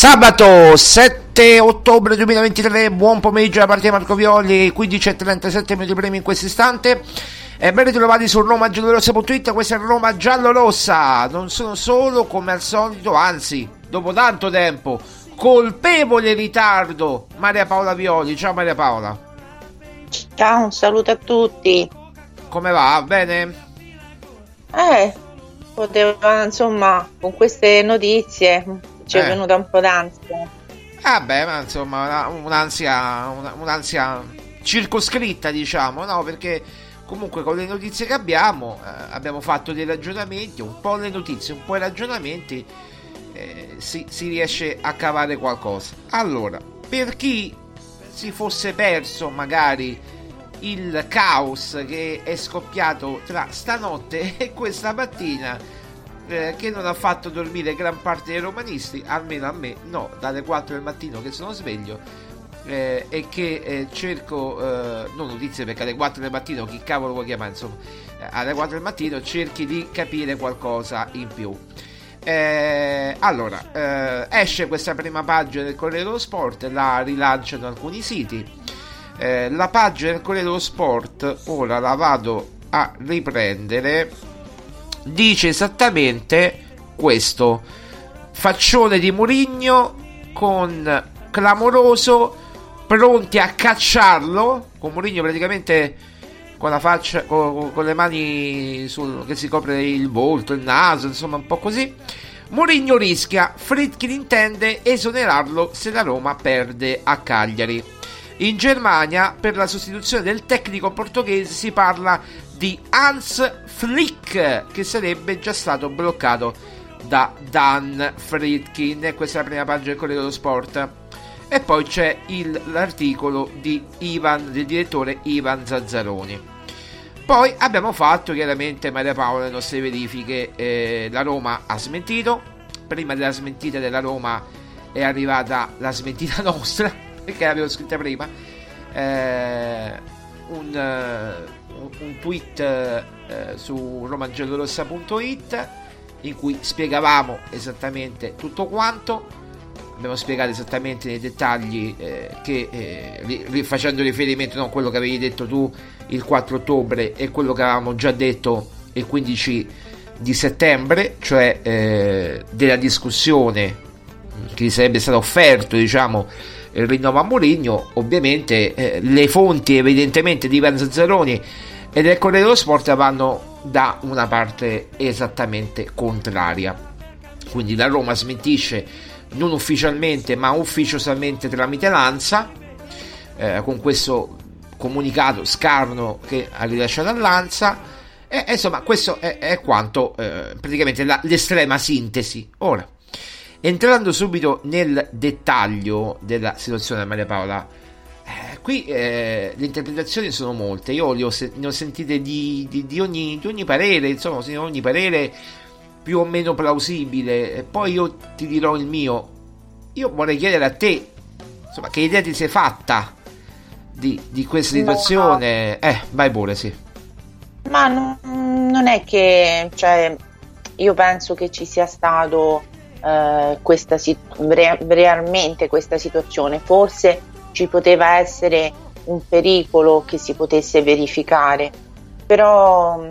Sabato 7 ottobre 2023, buon pomeriggio da parte di Marco Violi, 15.37 minuti primi in questo istante. E ben ritrovati su romagiallorossa.it, questa è Roma Giallorossa. Non sono solo come al solito, anzi, dopo tanto tempo, colpevole ritardo, Maria Paola Violi. Ciao Maria Paola, Ciao, un saluto a tutti. come va? Bene? Eh, poteva, insomma, con queste notizie ci è Eh. venuta un po' d'ansia. Vabbè, ma insomma, una- un'ansia, una- un'ansia circoscritta, diciamo, no? Perché comunque con le notizie che abbiamo, eh, abbiamo fatto dei ragionamenti, un po' le notizie, un po' i ragionamenti, eh, si, si riesce a cavare qualcosa. Allora, per chi si fosse perso magari il caos che è scoppiato tra stanotte e questa mattina eh, che non ha fatto dormire gran parte dei romanisti, almeno a me no, dalle 4 del mattino che sono sveglio, eh, e che eh, cerco, eh, non notizie perché alle 4 del mattino, chi cavolo vuoi chiamare, insomma, eh, alle 4 del mattino cerchi di capire qualcosa in più. Eh, allora, eh, esce questa prima pagina del Corriere dello Sport, la rilanciano alcuni siti. La pagina del Corriere dello Sport, ora la vado a riprendere, dice esattamente questo. Faccione di Murigno con clamoroso, pronti a cacciarlo, con Murigno praticamente con la faccia, con, con le mani sul, che si copre il volto, il naso, insomma un po' così. Mourinho rischia, Fritkin intende esonerarlo se la Roma perde a Cagliari. In Germania, per la sostituzione del tecnico portoghese, si parla di Hans Flick, che sarebbe già stato bloccato da Dan Fritkin. Questa è la prima pagina del Corriere dello Sport. E poi c'è il, l'articolo di Ivan, del direttore Ivan Zazzaroni. Poi abbiamo fatto chiaramente Maria Paola le nostre verifiche. Eh, la Roma ha smentito. Prima della smentita della Roma è arrivata la smentita nostra, perché l'avevo scritta prima. Eh, un, uh, un, tweet uh, su romangiallorossa.it in cui spiegavamo esattamente tutto quanto. Abbiamo spiegato esattamente nei dettagli eh, che eh, facendo riferimento non a quello che avevi detto tu il 4 ottobre e quello che avevamo già detto il 15 di settembre cioè eh, della discussione che sarebbe stato offerto diciamo il rinnovo a Mourinho. Ovviamente eh, le fonti evidentemente di Ivan Zazzaroni e del Corriere dello Sport vanno da una parte esattamente contraria. Quindi la Roma smentisce non ufficialmente ma ufficiosamente tramite Lanza eh, con questo comunicato scarno che ha rilasciato a e, insomma questo è, è quanto eh, praticamente la, l'estrema sintesi. Ora entrando subito nel dettaglio della situazione Maria Paola qui eh, le interpretazioni sono molte io le ho, ne ho sentite di, di, di, ogni, di ogni parere insomma di ogni parere più o meno plausibile. E poi io ti dirò il mio. Io vorrei chiedere a te, insomma, che idea ti sei fatta di, di questa situazione? No. Eh, vai pure, sì. Ma non, non è che, cioè, io penso che ci sia stato eh, questa re, realmente questa situazione. Forse ci poteva essere un pericolo che si potesse verificare, però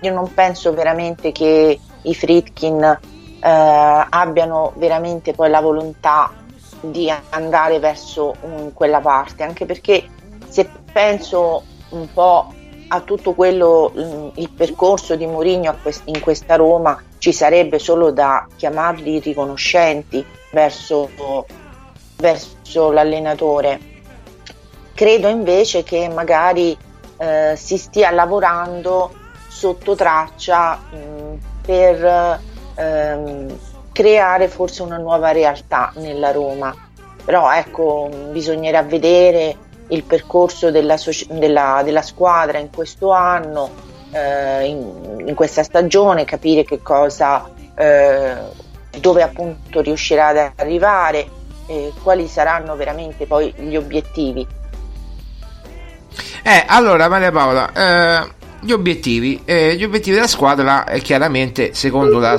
io non penso veramente che i Fritkin eh, abbiano veramente poi la volontà di andare verso um, quella parte, anche perché se penso un po' a tutto quello, um, il percorso di Mourinho in questa Roma, ci sarebbe solo da chiamarli riconoscenti verso, verso l'allenatore. Credo invece che magari eh, si stia lavorando sotto traccia mh, mm, per ehm, creare forse una nuova realtà nella Roma. Però ecco, bisognerà vedere il percorso della, della, della squadra in questo anno, eh, in, in, questa stagione, capire che cosa, eh, dove appunto riuscirà ad arrivare, e quali saranno veramente poi gli obiettivi. Eh, allora Maria Paola, eh, gli obiettivi. Eh, gli obiettivi della squadra è chiaramente secondo la...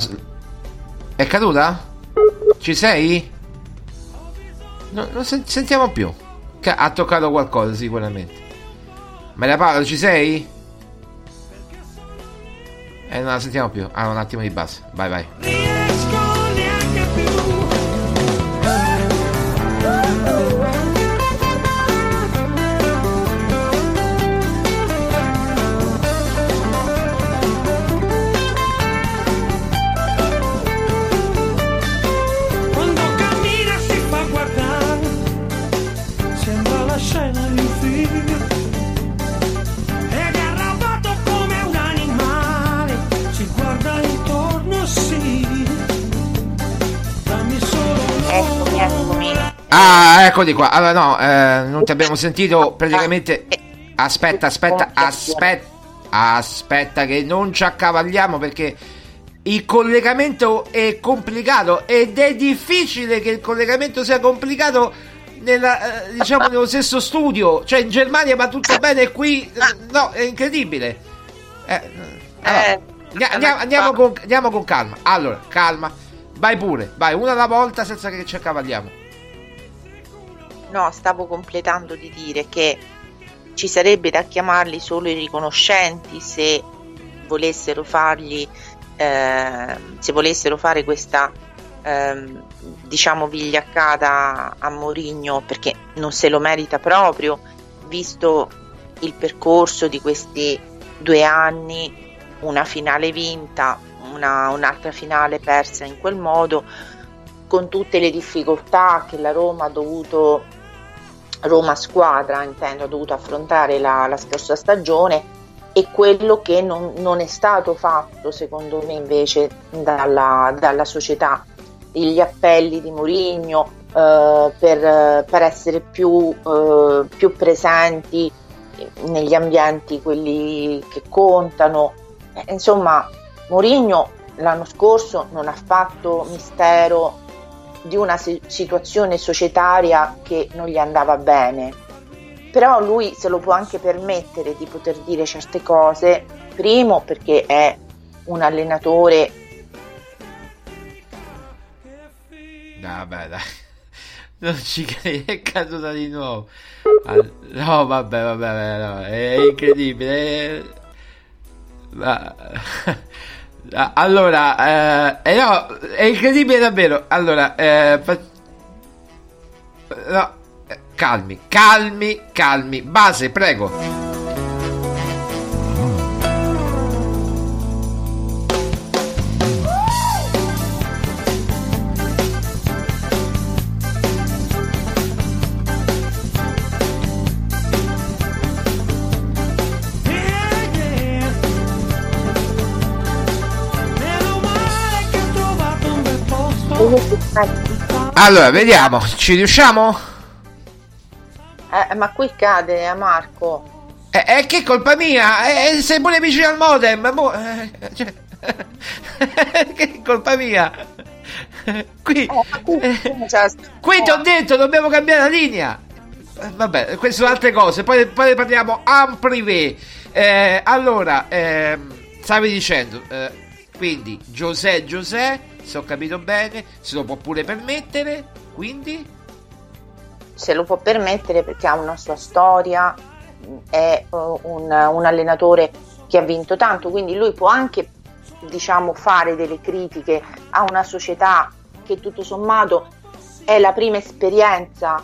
È caduta? Ci sei? No, non sen- sentiamo più. Ha toccato qualcosa sicuramente. Maria Paola, ci sei? Eh, non la sentiamo più. Ah, un attimo di basso. Vai, vai. Eccoli qua. Allora, no, eh, non ti abbiamo sentito praticamente. Aspetta, aspetta, aspetta. Aspetta, che non ci accavaliamo perché il collegamento è complicato ed è difficile che il collegamento sia complicato nella, eh, diciamo nello stesso studio, cioè in Germania va tutto bene qui eh, no, è incredibile. Eh, allora, Eh, andiamo, andiamo con, andiamo con calma. Allora, calma. Vai pure, vai una alla volta senza che ci accavalliamo. No, stavo completando di dire che ci sarebbe da chiamarli solo i riconoscenti se volessero fargli eh, se volessero fare questa ehm, diciamo vigliaccata a Mourinho perché non se lo merita proprio visto il percorso di questi due anni una finale vinta una- un'altra finale persa in quel modo con tutte le difficoltà che la Roma ha dovuto Roma squadra intendo ha dovuto affrontare la, la scorsa stagione e quello che non, non è stato fatto secondo me invece dalla, dalla società. Gli appelli di Mourinho eh, per, per essere più, eh, più presenti negli ambienti quelli che contano. Eh, insomma Mourinho l'anno scorso non ha fatto mistero di una si- situazione societaria che non gli andava bene. Però lui se lo può anche permettere di poter dire certe cose, primo perché è un allenatore Vabbè, dai. Non ci credi, è caduta di nuovo. No, vabbè, vabbè, vabbè, no, è incredibile. è- Ma- Allora, eh, no, è incredibile davvero. Allora, eh, fa- no, eh, calmi, calmi, calmi. Base, prego. Allora, vediamo, ci riusciamo? Eh, ma qui cade a Marco. Eh, eh, che colpa mia? Eh, sei pure vicino al modem. mo- eh, cioè- che colpa mia? Qui, eh, qui ti ho detto, dobbiamo cambiare la linea. Eh, Vabbè, queste sono altre cose. Poi, poi ne parliamo en privé. Eh, allora, ehm, stavi dicendo, eh, quindi Giuseppe Giuseppe, se ho capito bene, se lo può pure permettere. Quindi, se lo può permettere perché ha una sua storia, è eh, un, un allenatore che ha vinto tanto, quindi lui può anche diciamo, fare delle critiche a una società che tutto sommato è la prima esperienza,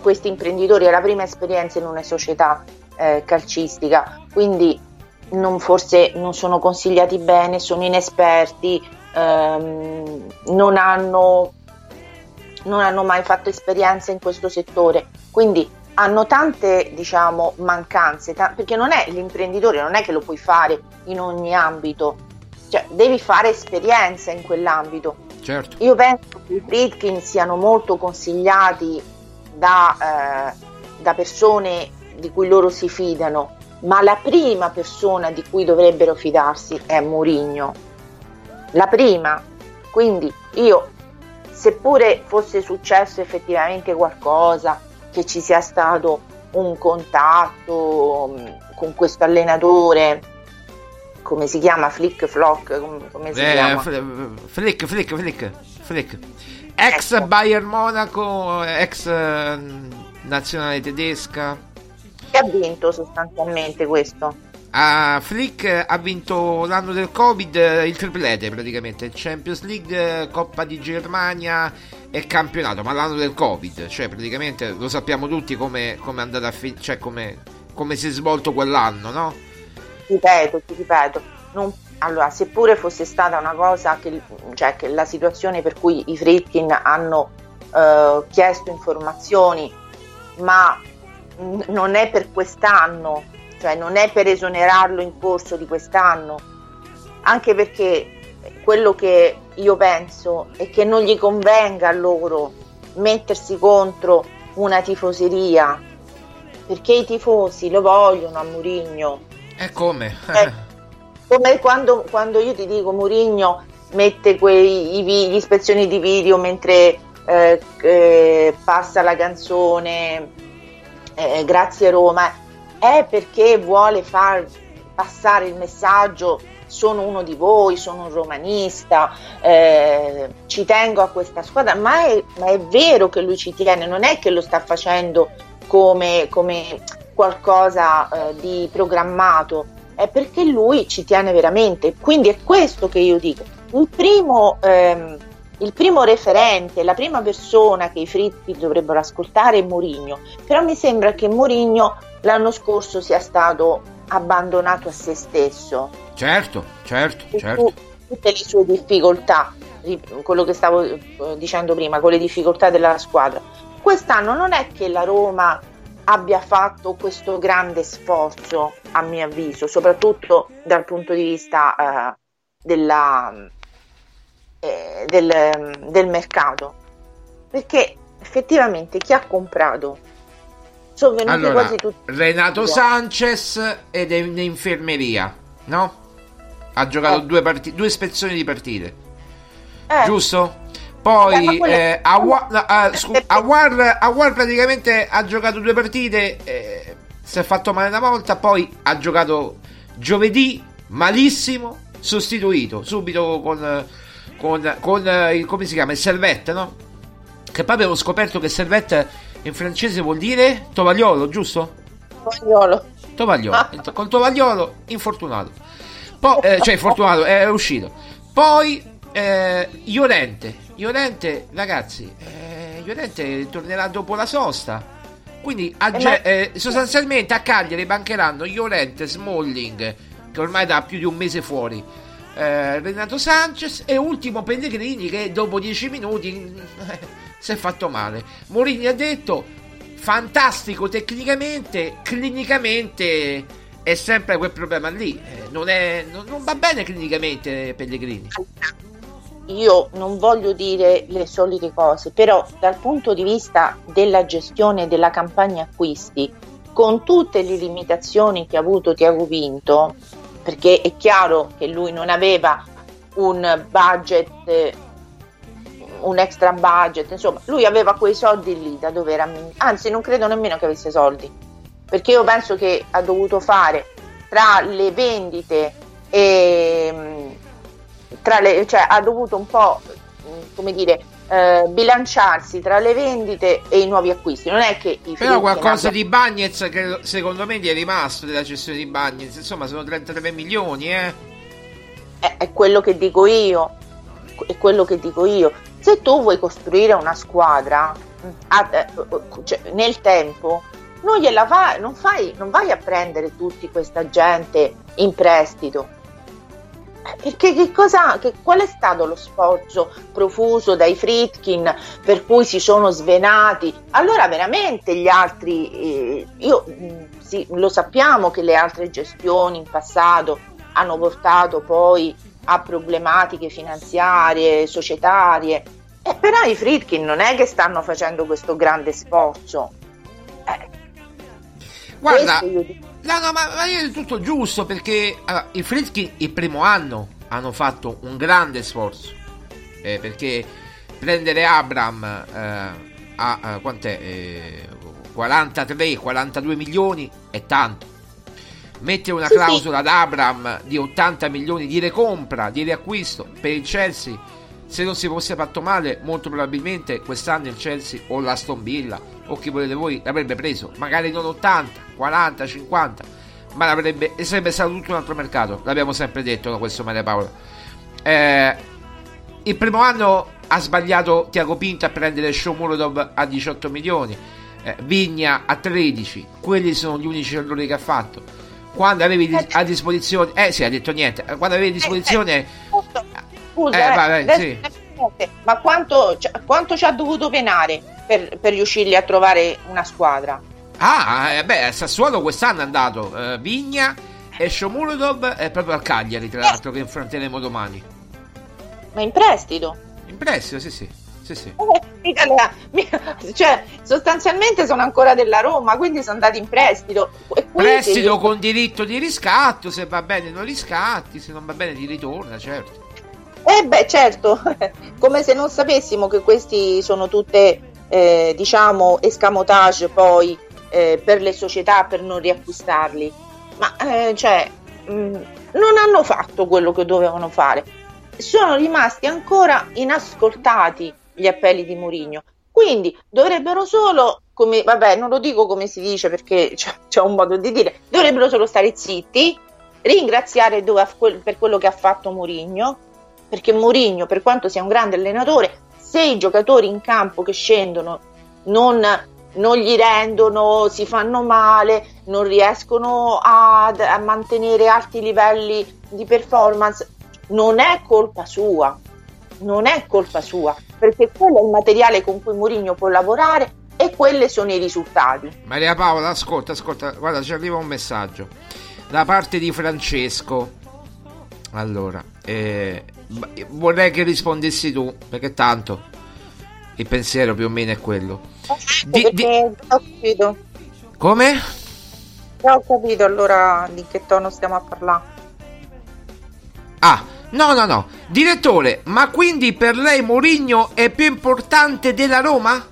questi imprenditori è la prima esperienza in una società eh, calcistica, quindi non, forse non sono consigliati bene, sono inesperti, ehm, non hanno non hanno mai fatto esperienza in questo settore, quindi hanno tante diciamo mancanze, ta- perché non è l'imprenditore, non è che lo puoi fare in ogni ambito, cioè devi fare esperienza in quell'ambito. certo. Io penso che i Friedkin siano molto consigliati da, eh, da persone di cui loro si fidano, ma la prima persona di cui dovrebbero fidarsi è Mourinho. La prima. Quindi io, seppure fosse successo effettivamente qualcosa, che ci sia stato un contatto mh, con questo allenatore, come si chiama? Flick Flock, come, come si Eh, chiama? fl- flick, flick, flick, flick. Ex Bayern Monaco, ex eh, nazionale tedesca. Che ha vinto sostanzialmente questo? Ah, Flick ha vinto l'anno del Covid eh, il triplete praticamente, Champions League, eh, Coppa di Germania e campionato, ma l'anno del Covid, cioè praticamente lo sappiamo tutti come come è andata a finire, cioè come, come si è svolto quell'anno, no? ripeto, ti ripeto, non- allora, seppure fosse stata una cosa che, cioè, che la situazione per cui i Fritkin hanno eh, chiesto informazioni, ma non è per quest'anno, cioè non è per esonerarlo in corso di quest'anno, anche perché quello che io penso è che non gli convenga a loro mettersi contro una tifoseria, perché i tifosi lo vogliono a Murigno. E come? Eh, come quando, quando io ti dico Murigno mette quei i gli ispezioni di video mentre eh, eh, passa la canzone eh, Grazie Roma, è perché vuole far passare il messaggio sono uno di voi, sono un romanista, eh, ci tengo a questa squadra, ma è, ma è, vero che lui ci tiene, non è che lo sta facendo come, come qualcosa eh, di programmato, è perché lui ci tiene veramente. Quindi è questo che io dico. Il primo, ehm, il primo referente, la prima persona che i fritti dovrebbero ascoltare è Mourinho, però mi sembra che Mourinho l'anno scorso sia stato abbandonato a se stesso. Certo, certo, certo. Tutte le sue difficoltà, quello che stavo eh, dicendo prima, con le difficoltà della squadra. Quest'anno non è che la Roma abbia fatto questo grande sforzo, a mio avviso, soprattutto dal punto di vista eh, della, eh, del, del mercato, perché effettivamente chi ha comprato sono venuti allora, quasi tutti. Renato Sanchez ed è in infermeria, no? Ha giocato eh. due, partite, due spezzoni di partite, eh. giusto? Poi eh, Awar, uh, scu- Awar, Awar, praticamente ha giocato due partite, eh, si è fatto male una volta, poi ha giocato giovedì malissimo, sostituito subito con, con, con il, come si chiama, il Servette, no? Che poi avevo scoperto che Servette in francese vuol dire tovagliolo, giusto? Tovagliolo. Tovagliolo. Ah. Con tovagliolo infortunato. Poi, eh, cioè, infortunato, è uscito. Poi, eh, Iorente. Iorente, ragazzi, eh, Iorente tornerà dopo la sosta. Quindi a, eh, sostanzialmente a Cagliari bancheranno Iorente, Smalling, che ormai da più di un mese fuori. Eh, Renato Sanchez e ultimo Pellegrini che dopo 10 minuti si è fatto male. Morini ha detto fantastico tecnicamente, clinicamente è sempre quel problema lì. Eh, non, è, non, non va bene clinicamente Pellegrini. Io non voglio dire le solite cose, però dal punto di vista della gestione della campagna acquisti, con tutte le limitazioni che ha avuto Tiago Vinto, perché è chiaro che lui non aveva un budget un extra budget, insomma, lui aveva quei soldi lì da dove era, anzi non credo nemmeno che avesse soldi, perché io penso che ha dovuto fare tra le vendite e tra le, cioè ha dovuto un po' come dire eh, bilanciarsi tra le vendite e i nuovi acquisti. Non è che Però qualcosa abbia... di Bagnets che secondo me gli è rimasto della gestione di Bagnets, insomma, sono 33 milioni, eh. È, è quello che dico io. È quello che dico io se tu vuoi costruire una squadra a, eh, cioè, nel tempo, non, gliela va, non, fai, non vai a prendere tutti questa gente in prestito. Eh, perché che cosa, che, qual è stato lo sforzo profuso dai Fritkin per cui si sono svenati? Allora veramente gli altri, eh, io, mm, sì, lo sappiamo che le altre gestioni in passato hanno portato poi a problematiche finanziarie, societarie. Eh, però i Fritkin non è che stanno facendo questo grande sforzo. Eh, Guarda, no, no, ma, ma è tutto giusto perché allora, i Fritkin il primo anno hanno fatto un grande sforzo. Eh, perché prendere Abram eh, a, a quant'è? 43-42 milioni è tanto mettere una clausola ad Abram di 80 milioni di recompra, di riacquisto per il Chelsea. Se non si fosse fatto male, molto probabilmente quest'anno il Chelsea o l'Aston Villa o chi volete voi l'avrebbe preso, magari non 80, 40, 50, ma l'avrebbe, sarebbe stato tutto un altro mercato. L'abbiamo sempre detto da questo Maria Paola. Eh, il primo anno ha sbagliato Tiago Pinto a prendere Shomurodov a 18 milioni, eh, Vigna a 13, quelli sono gli unici errori che ha fatto quando avevi a disposizione eh sì ha detto niente quando avevi a disposizione eh, eh, scusa eh, vai, vai, sì. ma quanto, quanto, ci ha dovuto penare per, per riuscirgli a trovare una squadra ah eh, beh Sassuolo quest'anno è andato eh, Vigna e Shomurudov è proprio al Cagliari tra l'altro che affronteremo domani ma in prestito in prestito sì sì sì, sì. Cioè, sostanzialmente sono ancora della Roma, quindi sono andati in prestito. Prestito io... con diritto di riscatto, se va bene non riscatti, se non va bene ti ritorna, certo. Eh beh, certo, come se non sapessimo che questi sono tutte, eh, diciamo, escamotage poi eh, per le società per non riacquistarli. Ma, eh, cioè, mh, non hanno fatto quello che dovevano fare. Sono rimasti ancora inascoltati gli appelli di Mourinho. Quindi dovrebbero solo, come, vabbè, non lo dico come si dice perché c'è, c'è un modo di dire, dovrebbero solo stare zitti, ringraziare dove, per quello che ha fatto Mourinho, perché Mourinho, per quanto sia un grande allenatore, se i giocatori in campo che scendono non, non gli rendono, si fanno male, non riescono a, a mantenere alti livelli di performance, non è colpa sua, non è colpa sua, perché quello è il materiale con cui Mourinho può lavorare e quelli sono i risultati. Maria Paola, ascolta, ascolta, guarda, ci arriva un messaggio da parte di Francesco. Allora, eh, vorrei che rispondessi tu, perché tanto il pensiero più o meno è quello. Di, di... Ho capito. Come? Ho capito allora di che tono stiamo a parlare. Ah, no, no, no. Direttore, ma quindi per lei Mourinho è più importante della Roma?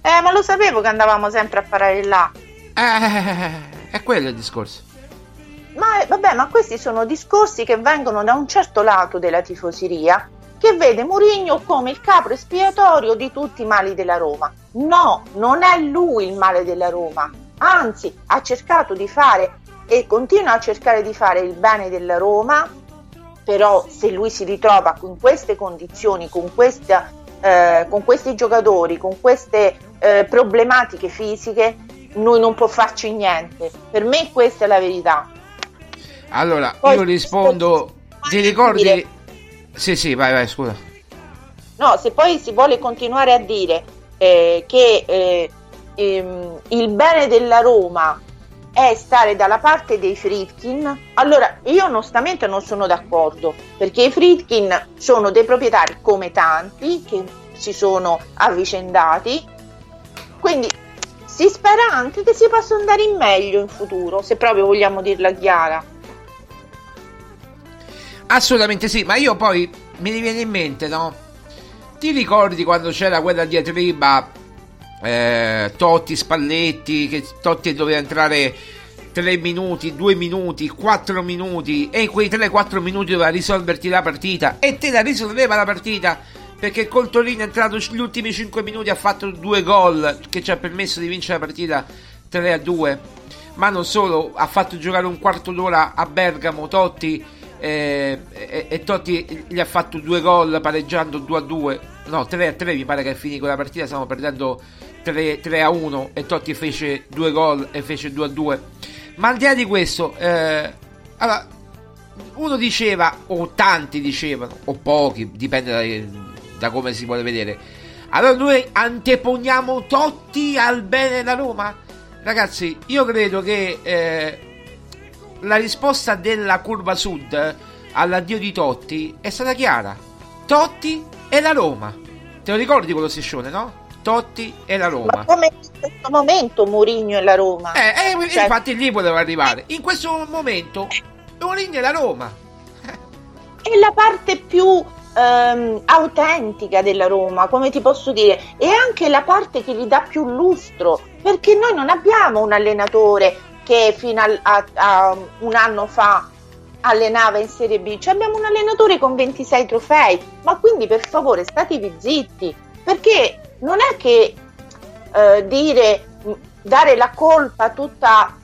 Eh, ma lo sapevo che andavamo sempre a parlare là. Eh, è quello il discorso. Ma vabbè, ma questi sono discorsi che vengono da un certo lato della tifoseria che vede Mourinho come il capo espiatorio di tutti i mali della Roma. No, non è lui il male della Roma. Anzi, ha cercato di fare e continua a cercare di fare il bene della Roma, però se lui si ritrova con queste condizioni, con, questa, eh, con questi giocatori, con queste eh, problematiche fisiche, lui non può farci niente. Per me questa è la verità. Allora, Poi, io rispondo, ti ricordi... Dire, sì, sì, vai, vai, scusa. No, se poi si vuole continuare a dire eh, che eh, ehm, il bene della Roma è stare dalla parte dei Fritkin, allora io onestamente non sono d'accordo, perché i Fritkin sono dei proprietari come tanti che si sono avvicendati, quindi si spera anche che si possa andare in meglio in futuro, se proprio vogliamo dirla chiara. Assolutamente sì, ma io poi mi viene in mente, no? Ti ricordi quando c'era quella diatriba eh, Totti, Spalletti, che Totti doveva entrare 3 minuti, 2 minuti, 4 minuti e in quei 3-4 minuti doveva risolverti la partita e te la risolveva la partita perché col Torino è entrato negli ultimi 5 minuti ha fatto due gol che ci ha permesso di vincere la partita 3 2 ma non solo ha fatto giocare un quarto d'ora a Bergamo Totti eh, e, e, Totti gli ha fatto due gol pareggiando 2 a 2 no 3 a 3 mi pare che è finito la partita stiamo perdendo 3, 3 a 1 e Totti fece due gol e fece 2 a 2 ma al di là di questo eh, allora, uno diceva o tanti dicevano o pochi dipende da, da come si vuole vedere. Allora noi anteponiamo Totti al bene della Roma? Ragazzi io credo che eh, la risposta della curva sud all'addio di Totti è stata chiara. Totti e la Roma. Te lo ricordi quello striscione, no? Totti e la Roma. Ma come in questo momento Mourinho e la Roma? Eh, eh cioè... infatti lì voleva arrivare. In questo momento Mourinho e la Roma. È la parte più ehm, autentica della Roma, come ti posso dire, e anche la parte che gli dà più lustro, perché noi non abbiamo un allenatore che fino a, a, a un anno fa allenava in Serie B. Cioè abbiamo un allenatore con 26 trofei, ma quindi per favore statevi zitti, perché non è che eh, dire, dare la colpa tutta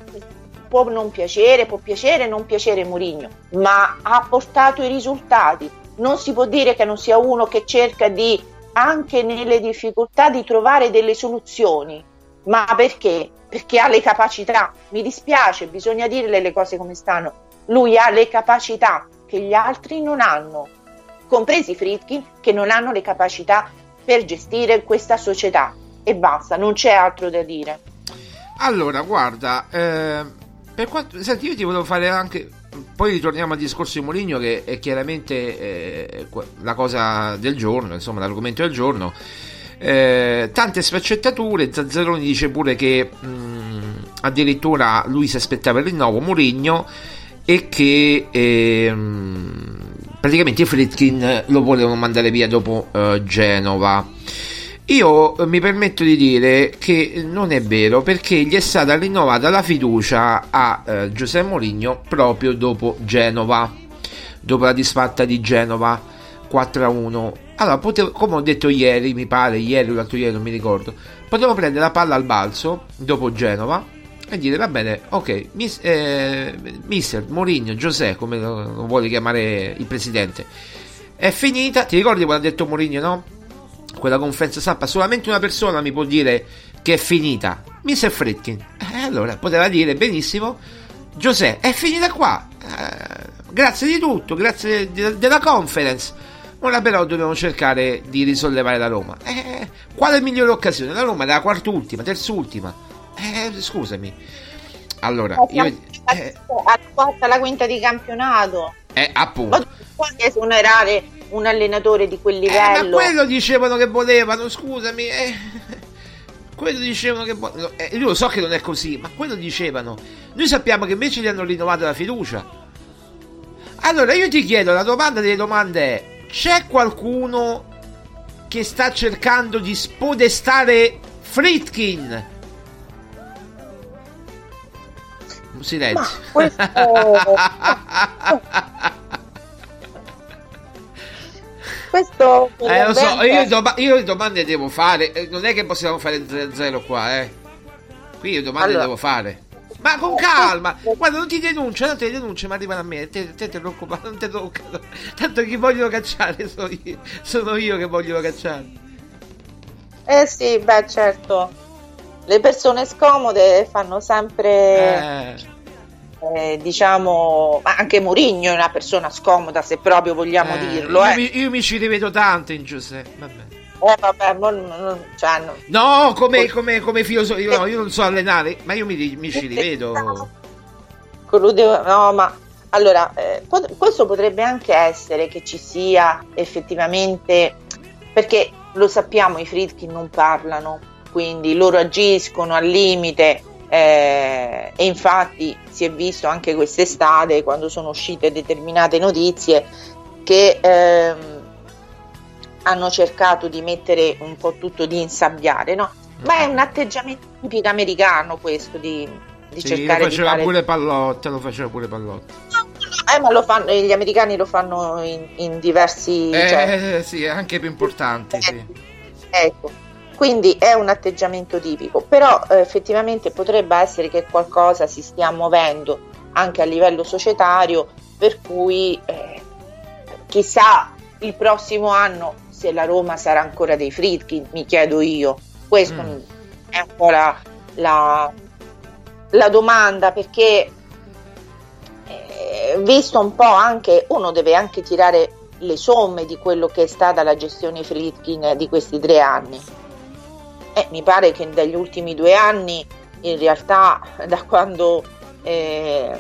può non piacere, può piacere, non piacere Mourinho, ma ha portato i risultati. Non si può dire che non sia uno che cerca di, anche nelle difficoltà, di trovare delle soluzioni. Ma perché? Perché ha le capacità. Mi dispiace, bisogna dirle le cose come stanno. Lui ha le capacità che gli altri non hanno, compresi Fritkin che non hanno le capacità per gestire questa società. E basta, non c'è altro da dire. Allora, guarda, eh, per quanto, senti, io ti volevo fare anche. Poi ritorniamo al discorso di Moligno, che è chiaramente eh, la cosa del giorno, insomma, l'argomento del giorno. Eh, tante sfaccettature. Zazzaroni dice pure che mh, mm, addirittura lui si aspettava il rinnovo Mourinho e che ehm, praticamente Fritkin lo volevano mandare via dopo uh, Genova. Io mi permetto di dire che non è vero perché gli è stata rinnovata la fiducia a uh, Giuseppe Mourinho proprio dopo Genova, dopo la disfatta di Genova 4-1. Allora, potevo, come ho detto ieri, mi pare, ieri o l'altro ieri, non mi ricordo, potevo prendere la palla al balzo dopo Genova e dire va bene, ok, mis, eh, mister Mourinho, Giuseppe, come lo, lo, vuole chiamare il presidente, è finita. Ti ricordi quando ha detto Mourinho, no? Quella conferenza stampa, solamente una persona mi può dire che è finita, mister Fritkin. E eh, allora poteva dire benissimo, Giuseppe, è finita qua. Eh, grazie di tutto, grazie de- della conference. Ora però dobbiamo cercare di risollevare la Roma. Eh, quale migliore occasione? La Roma è la quart'ultima, terz'ultima eh, scusami. Allora, io... Eh, a quarta la quinta di campionato. Eh, appunto. Ma puoi esonerare un allenatore di quel livello? Eh, ma quello dicevano che volevano, scusami. Eh. Quello dicevano che volevano. Eh, io lo so che non è così, ma quello dicevano. Noi sappiamo che invece gli hanno rinnovato la fiducia. Allora, io ti chiedo, la domanda delle domande è: c'è qualcuno che sta cercando di spodestare Fritkin? silenzio. Questo... questo eh, lo so, io, doma- io, le domande devo fare. Eh, non è che possiamo fare il 0-0 qua, eh. Qui io domande allora. devo fare. Ma con calma, guarda, non ti denuncio, non ti denuncio, ma arrivano a me. Te, te, te preoccupare, non ti toccano. Tanto chi vogliono cacciare sono io, sono io che vogliono cacciare. Eh sì, beh, certo. Le persone scomode fanno sempre. Eh eh, diciamo, anche Mourinho è una persona scomoda, se proprio vogliamo eh, dirlo. Io, eh. mi, io, mi, ci rivedo tanto in Giuseppe. Vabbè. Eh, vabbè, non, non, cioè, no. come, come, come filosofia, io, no, io non so allenare, ma io mi, mi ci rivedo. No, ma allora, eh, questo potrebbe anche essere che ci sia effettivamente, perché lo sappiamo, i Fritkin non parlano, quindi loro agiscono al limite eh, e infatti si è visto anche quest'estate quando sono uscite determinate notizie che ehm, hanno cercato di mettere un po' tutto di insabbiare, no? Ma è un atteggiamento tipico americano questo di, di sì, cercare lo faceva di fare... pure Pallotta, lo faceva pure Pallotta. Eh, ma lo fanno, gli americani lo fanno in, in diversi... Eh, cioè... sì, anche più importanti, sì. Ecco quindi è un atteggiamento tipico, però eh, effettivamente potrebbe essere che qualcosa si stia muovendo anche a livello societario, per cui eh, chissà il prossimo anno se la Roma sarà ancora dei Fritkin, mi chiedo io. Questa mm. è un po' la, la, la domanda perché eh, visto un po' anche, uno deve anche tirare le somme di quello che è stata la gestione Fritkin di questi tre anni eh, mi pare che dagli ultimi due anni, in realtà, da quando, eh,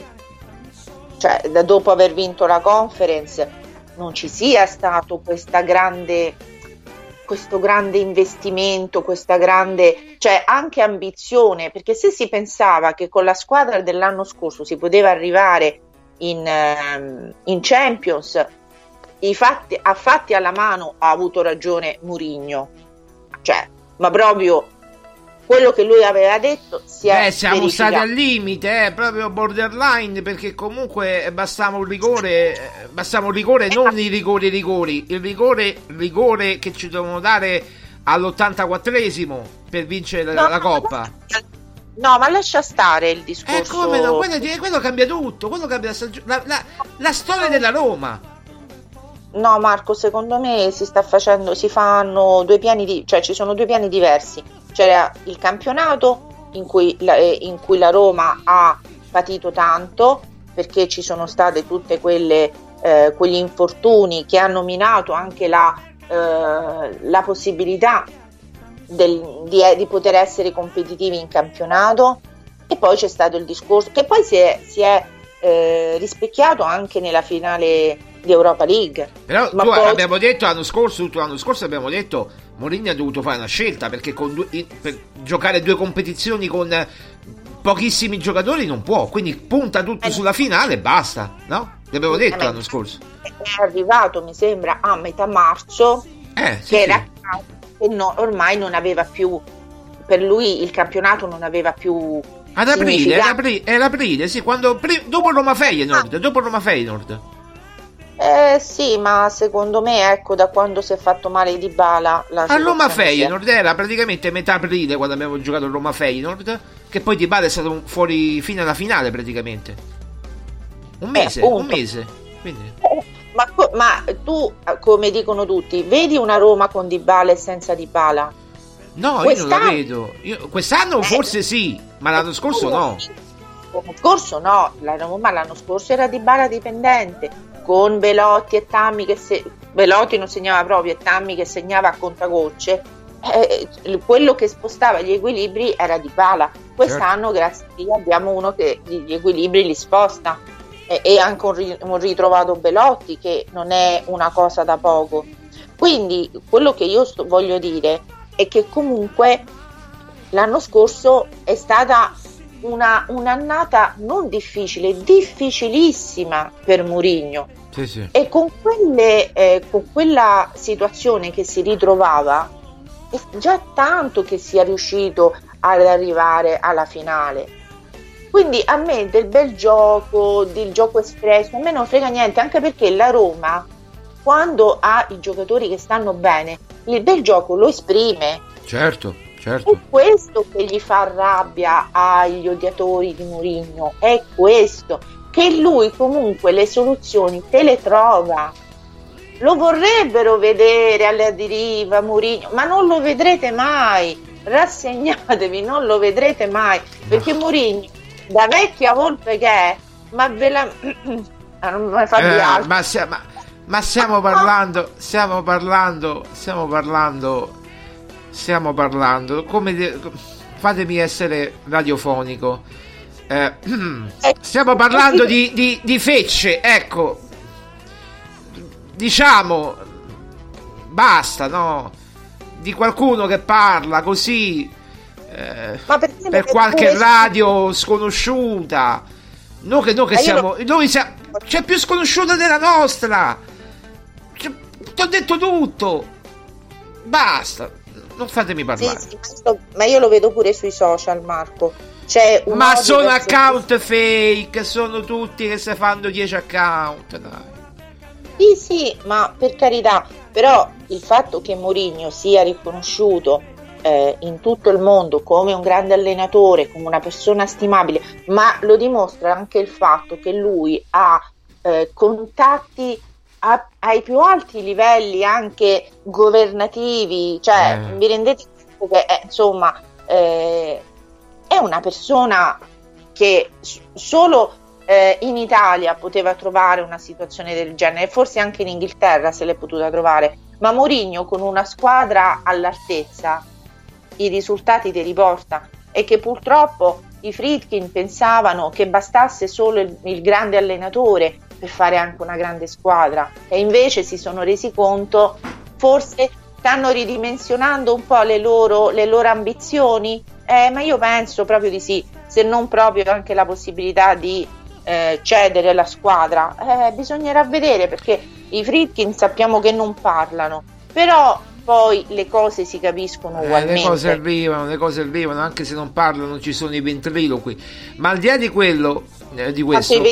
cioè da dopo aver vinto la conference, non ci sia stato grande, questo grande investimento, questa grande, cioè anche ambizione, perché se si pensava che con la squadra dell'anno scorso si poteva arrivare in, ehm, in Champions, i fatti, a fatti alla mano ha avuto ragione Murigno. Cioè, ma proprio quello che lui aveva detto si è Beh, siamo verificato. stati al limite, eh, proprio borderline, perché comunque bastava un rigore, eh, bastava un rigore, non i rigori rigori, il rigore, rigore che ci dovevano dare all'84esimo per vincere no, la, Coppa. No, ma lascia stare il discorso. Eh, come no? Quello, quello cambia tutto, quello cambia la, la, la storia della Roma. No, Marco, secondo me si sta facendo, si fanno due piani, di, cioè ci sono due piani diversi. C'era il campionato in cui la, eh, in cui la Roma ha patito tanto perché ci sono state tutte quelle eh, quegli infortuni che hanno minato anche la, eh, la possibilità del, di, eh, di, poter essere competitivi in campionato e poi c'è stato il discorso che poi si è, si è eh, rispecchiato anche nella finale di Europa League. Però Ma poi... abbiamo detto l'anno scorso, tutto l'anno scorso abbiamo detto Mourinho ha dovuto fare una scelta perché due, per giocare due competizioni con pochissimi giocatori non può, quindi punta tutto Eh. sulla finale e basta, no? L'avevo detto Eh, l'anno scorso. È arrivato, mi sembra, a metà marzo, Eh, sì, che era sì. che no- ormai non aveva più, per lui il campionato non aveva più Ad aprile, era aprile, era aprile, sì, quando, dopo Roma Feyenoord, dopo Roma Feyenoord. Eh sì, ma secondo me, ecco, da quando si è fatto male di Bala la A Roma Feyenoord era praticamente metà aprile quando abbiamo giocato a Roma Feyenoord, che poi Di Bala è stato un- fuori fino alla finale praticamente. Un mese, un Eh, appunto. mese. Quindi... Ma, co- ma tu, eh, come dicono tutti, vedi una Roma con Dybala e senza Dybala? No, io non la Quest'anno- vedo. Io- quest'anno Eh, forse sì, ma l'anno scorso no. L'anno scorso no, la Roma l'anno scorso era Dybala dipendente, con Velotti e Tammi che se... Velotti non segnava proprio e Tammi che segnava a contagocce. Eh, quello che spostava gli equilibri era Dybala. Quest'anno, grazie a Dio, abbiamo uno che gli equilibri li sposta. E, e anche un, ri- un ritrovato Belotti, che non è una cosa da poco. Quindi quello che io sto- voglio dire è che comunque l'anno scorso è stata una, un'annata non difficile, difficilissima per Mourinho Sì, sì. e con, quelle, eh, con quella situazione che si ritrovava è già tanto che sia riuscito ad arrivare alla finale. Quindi a me del bel gioco, del gioco espresso, a me non frega niente, anche perché la Roma, quando ha i giocatori che stanno bene, il bel gioco lo esprime. Certo, È certo. questo che gli fa rabbia agli odiatori di Mourinho, è questo, che lui comunque le soluzioni te le trova. Lo vorrebbero vedere alla deriva Mourinho, ma non lo vedrete mai. Rassegnatevi, non lo vedrete mai, perché Mourinho, da vecchia volpe che è, ma ve la... Ah, non mi fa Eh, ma, ma- ma stiamo parlando, stiamo parlando, stiamo parlando, stiamo parlando, come de- fatemi essere radiofonico. Eh, stiamo parlando di, di, di fecce, ecco. Diciamo, basta, no? Di qualcuno che parla così eh, per qualche pure- radio sconosciuta. Noi che, noi che siamo. lo- Noi siamo. C'è più sconosciuta della nostra. Ti ho detto tutto. Basta. Non fatemi Sì, parlare. sì, ma io- ma io lo vedo pure sui social, Marco. Ma sono account fake. Sono tutti che si fanno 10 account. Dai. Sì, sì, ma per carità, però il fatto che Mourinho sia riconosciuto eh, in tutto il mondo come un grande allenatore, come una persona stimabile, ma lo dimostra anche il fatto che lui ha eh, contatti a- ai più alti livelli anche governativi, cioè Eh. vi rendete conto che eh, insomma eh, è una persona che solo eh, in Italia poteva trovare una situazione del genere, forse anche in Inghilterra se l'è potuta trovare, ma Mourinho con una squadra all'altezza i risultati ti riporta e che purtroppo i Friedkin pensavano che bastasse solo il, il grande allenatore per fare anche una grande squadra. E invece si sono resi conto forse stanno ridimensionando un po' le loro, le loro ambizioni? Eh, ma io penso proprio di sì se non proprio anche la possibilità di eh, cedere la squadra. Eh, bisognerà vedere perché i Friedkin sappiamo che non parlano. Però poi le cose si capiscono Eh, ugualmente. le cose arrivano, le cose arrivano, anche se non parlano ci sono i ventriloqui. Ma al di là di quello, eh, di questo,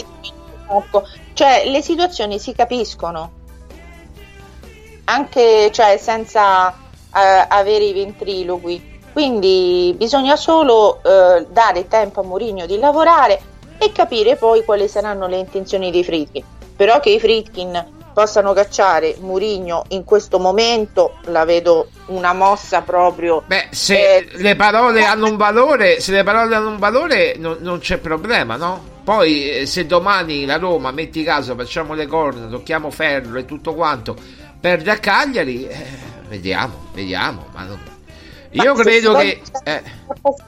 Ecco, cioè le situazioni si capiscono. Anche cioè, senza eh, avere i ventriloqui quindi bisogna solo eh, dare tempo a Mourinho di lavorare e capire poi quali saranno le intenzioni dei Friedkin però che i Friedkin possano cacciare Mourinho in questo momento la vedo una mossa proprio beh, se eh, le parole hanno un valore, se le parole hanno un valore, non, non c'è problema, no? Poi, eh, se domani la Roma, metti caso, facciamo le corna, tocchiamo ferro e tutto quanto, perde a Cagliari, eh, vediamo, vediamo. Ma non- ma Io credo si che. vogliono eh,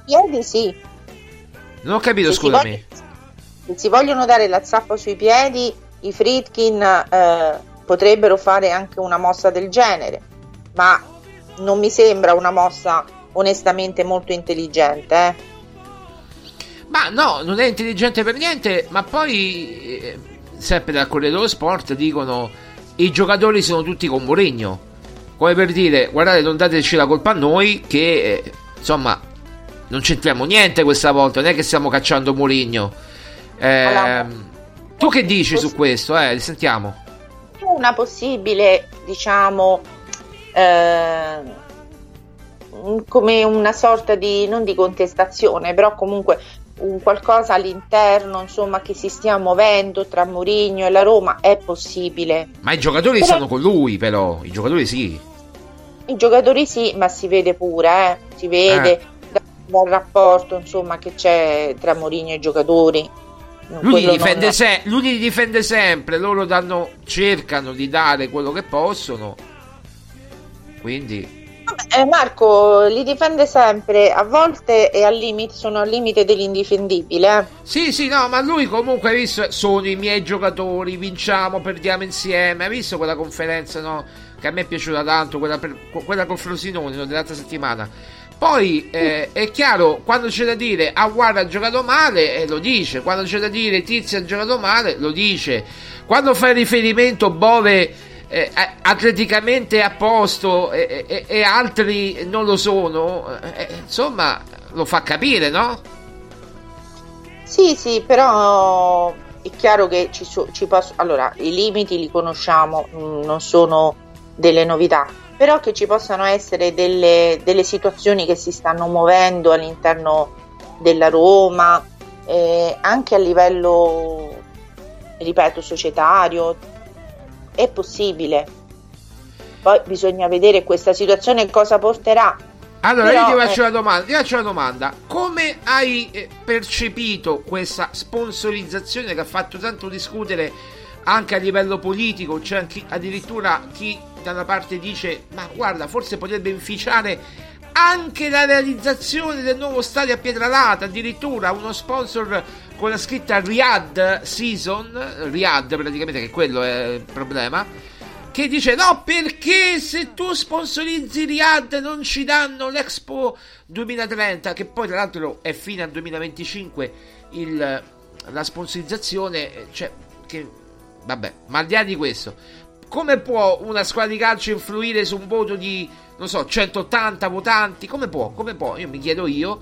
piedi sì non ho capito, Se si scusami. vogliono- se si vogliono dare la zappa sui piedi, i Friedkin eh, potrebbero fare anche una mossa del genere, ma non mi sembra una mossa onestamente molto intelligente. eh. Ma no, non è intelligente per niente, ma poi, eh, sempre dal Corriere dello Sport, dicono i giocatori sono tutti con Mourinho. Come per dire, guardate, non dateci la colpa a noi che, eh, insomma, non c'entriamo niente questa volta, non è che stiamo cacciando Mourinho. Eh, tu che dici su questo? Eh, sentiamo. Una possibile, diciamo, eh, come una sorta di, non di contestazione, però comunque un qualcosa all'interno, insomma, che si stia muovendo tra Mourinho e la Roma è possibile. Ma i giocatori però... stanno con lui, però. I giocatori sì. I giocatori sì, ma si vede pure, eh? si vede eh. dal rapporto, insomma, che c'è tra Mourinho e i giocatori. Lui li, difende se- lui li difende sempre, loro danno, cercano di dare quello che possono. Quindi eh, Marco li difende sempre, a volte è al limite, sono al limite dell'indifendibile. Eh. Sì, sì, no, ma lui comunque hai visto, sono i miei giocatori, vinciamo, perdiamo insieme. Hai visto quella conferenza, no? Che a me è piaciuta tanto, quella, per, quella con Frosinone no, dell'altra settimana. Poi eh, è chiaro, quando c'è da dire Aguara ha giocato male, eh, lo dice. Quando c'è da dire Tizio ha giocato male, lo dice. Quando fai riferimento Bove eh, atleticamente a posto e, e, e, altri non lo sono, eh, insomma, lo fa capire, no? Sì, sì, però è chiaro che ci, so, ci posso... Allora, i limiti li conosciamo, mm, non sono delle novità, però che ci possano essere delle, delle situazioni che si stanno muovendo all'interno della Roma, eh, anche a livello, ripeto, societario, è possibile. Poi bisogna vedere questa situazione cosa porterà. Allora, Però, io ti faccio, eh... una domanda, ti faccio una domanda. Come hai eh, percepito questa sponsorizzazione che ha fatto tanto discutere anche a livello politico? C'è anche addirittura chi da una parte dice: Ma guarda, forse potrebbe inficiare anche la realizzazione del nuovo stadio a Pietralata, addirittura uno sponsor con la scritta Riyadh Season, Riyadh praticamente che quello è il problema, che dice no perché se tu sponsorizzi Riyadh non ci danno l'Expo 2030, che poi tra l'altro è fine al 2025 il, la sponsorizzazione, cioè che vabbè, ma al di là di questo, come può una squadra di calcio influire su un voto di non so, 180 votanti, come può? Come può? Io mi chiedo io.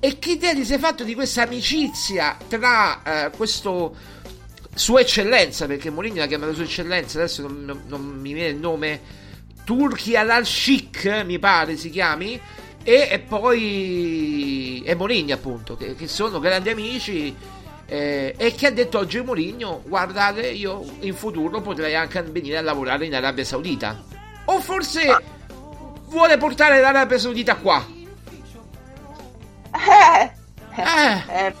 E che idea ti sei fatto di questa amicizia tra eh, questo Sua Eccellenza, perché Mourinho l'ha chiamato Sua Eccellenza, adesso non, non, non mi viene il nome, Turchi al-Sheikh, mi pare si chiami, e, e poi e Mourinho appunto, che, che sono grandi amici eh, e che ha detto oggi Mourinho, guardate, io in futuro potrei anche venire a lavorare in Arabia Saudita. O forse vuole portare l'Arabia Saudita qua. Eh, eh. Eh,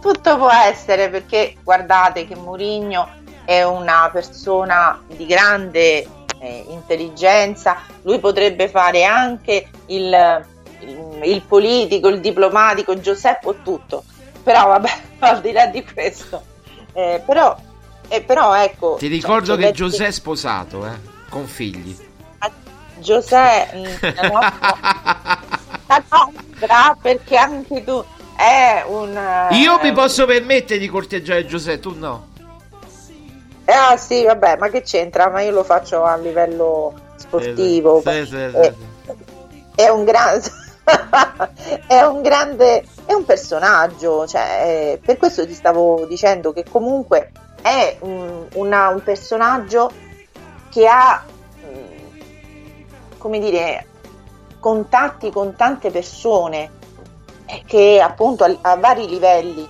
tutto può essere perché guardate che Mourinho è una persona di grande eh, intelligenza, lui potrebbe fare anche il, il, il politico, il diplomatico, Giuseppe o tutto, però vabbè, al di là di questo, eh, però, eh, però ecco... Ti ricordo cioè, che Giuseppe è sposato, eh, con figli. Giuseppe, la nostra, perché anche tu è un... Io mi posso permettere di corteggiare Giuseppe, tu no. Eh, ah sì, vabbè, ma che c'entra? Ma io lo faccio a livello sportivo. Sì, sì, è, è, un grande... è un grande... è un personaggio, cioè, per questo ti stavo dicendo che comunque è un, una, un personaggio che ha come dire, contatti con tante persone eh, che appunto a, a, vari livelli.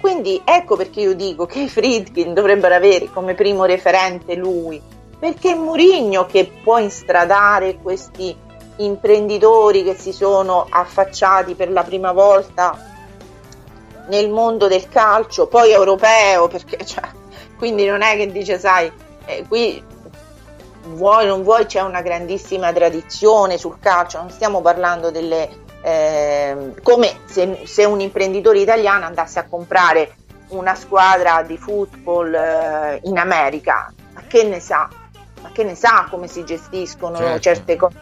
Quindi ecco perché io dico che i Friedkin dovrebbero avere come primo referente lui, perché è Murigno che può instradare questi imprenditori che si sono affacciati per la prima volta nel mondo del calcio, poi europeo, perché cioè, quindi non è che dice, sai, eh, qui vuoi non vuoi c'è una grandissima tradizione sul calcio, non stiamo parlando delle... Eh, come se, se, un imprenditore italiano andasse a comprare una squadra di football eh, in America, ma che ne sa? Ma che ne sa come si gestiscono certo. certe cose?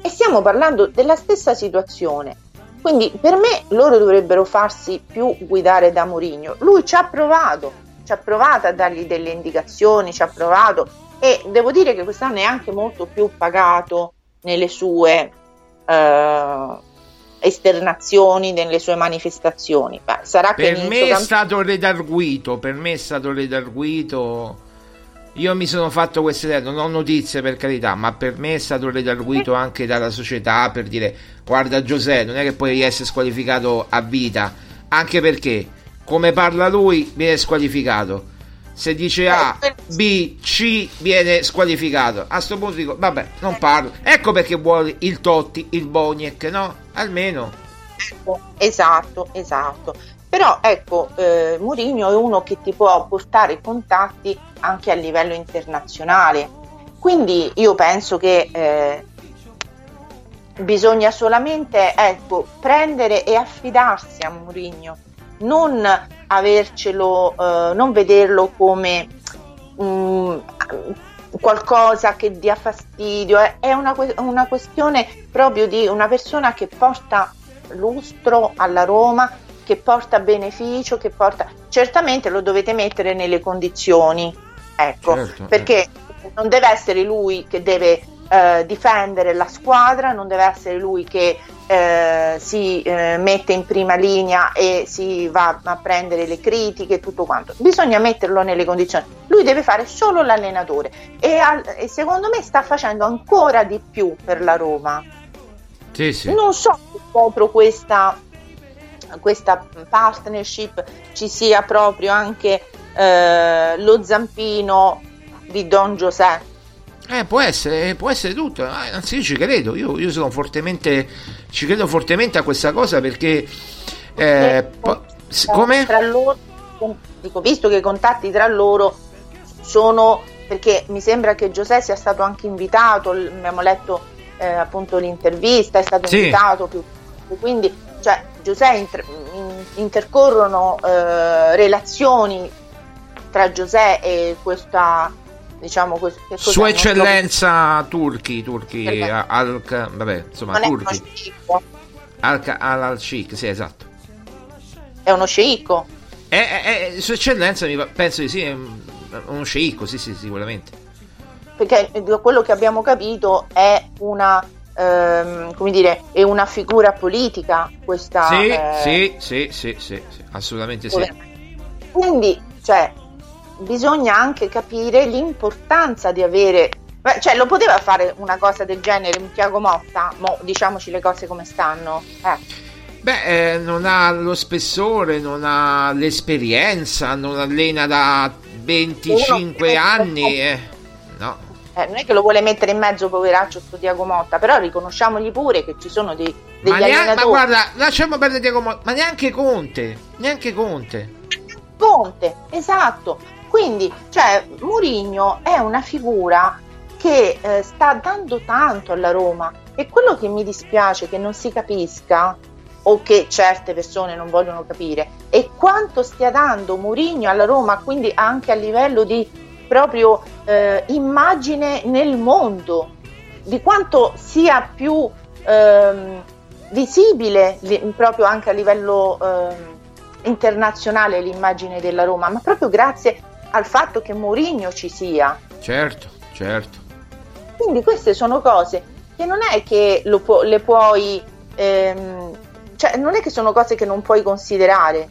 E stiamo parlando della stessa situazione. Quindi per me loro dovrebbero farsi più guidare da Mourinho. Lui ci ha provato, ci ha provato a dargli delle indicazioni, ci ha provato e devo dire che quest'anno è anche molto più pagato nelle sue eh, esternazioni, nelle sue manifestazioni. Beh, sarà che per me è camp- stato redarguito, per me è stato redarguito. Io mi sono fatto queste idee, non ho notizie per carità, ma per me è stato redarguito anche dalla società per dire guarda Giuseppe, non è che puoi essere squalificato a vita, anche perché come parla lui viene squalificato se dice A, B, C viene squalificato. A questo punto dico, vabbè, non parlo. Ecco perché vuole il Totti, il Boniek, no? Almeno. Esatto, esatto. Però ecco, eh, Mourinho è uno che ti può portare contatti anche a livello internazionale. Quindi io penso che eh, bisogna solamente ecco, prendere e affidarsi a Mourinho non avercelo, eh, non vederlo come mh, mm, qualcosa che dia fastidio, è, è una, una questione proprio di una persona che porta lustro alla Roma, che porta beneficio, che porta... Certamente lo dovete mettere nelle condizioni, ecco, certo, perché eh. non deve essere lui che deve eh, difendere la squadra, non deve essere lui che eh, si eh, mette in prima linea e si va a prendere le critiche e tutto quanto. Bisogna metterlo nelle condizioni. Lui deve fare solo l'allenatore e, al, e secondo me sta facendo ancora di più per la Roma. Sì, sì. Non so se proprio questa, questa partnership ci sia proprio anche eh, lo zampino di Don Giuseppe eh, può essere, può essere tutto, eh, anzi io ci credo, io, io sono fortemente, ci credo fortemente a questa cosa perché... Eh, po- come? Tra loro, dico, visto che i contatti tra loro sono, perché mi sembra che Giuseppe sia stato anche invitato, abbiamo letto eh, appunto l'intervista, è stato sì. invitato più, quindi cioè, Giuseppe inter, intercorrono eh, relazioni tra Giuseppe e questa diciamo così, Sua eccellenza lo... turchi, turchi, al, vabbè, insomma, non turchi. Al, sheikh, sì, esatto. È uno sceicco. È, è, è, sua eccellenza, penso di sì, è uno sceicco, sì, sì, sicuramente. Perché quello che abbiamo capito è una ehm, come dire, è una figura politica questa. Sì, eh... sì, sì, sì, sì, sì, assolutamente sì. Quindi, cioè, bisogna anche capire l'importanza di avere cioè lo poteva fare una cosa del genere un Tiago Motta mo diciamoci le cose come stanno eh. Beh, eh, non ha lo spessore, non ha l'esperienza, non allena da 25 Uno, anni. Eh. No. Eh, non è che lo vuole mettere in mezzo, poveraccio, sto Tiago Motta, però riconosciamogli pure che ci sono dei, degli ma allenatori. Ma guarda, lasciamo perdere Tiago Motta, ma neanche Conte, neanche Conte. Conte, esatto. Quindi, cioè, Mourinho è una figura che eh, sta dando tanto alla Roma. E quello che mi dispiace che non si capisca o che certe persone non vogliono capire è quanto stia dando Mourinho alla Roma, quindi anche a livello di proprio eh, immagine nel mondo, di quanto sia più ehm, visibile proprio anche a livello ehm, internazionale l'immagine della Roma, ma proprio grazie al fatto che Mourinho ci sia. Certo, certo. Quindi queste sono cose che non è che pu- le puoi, ehm, cioè non è che sono cose che non puoi considerare.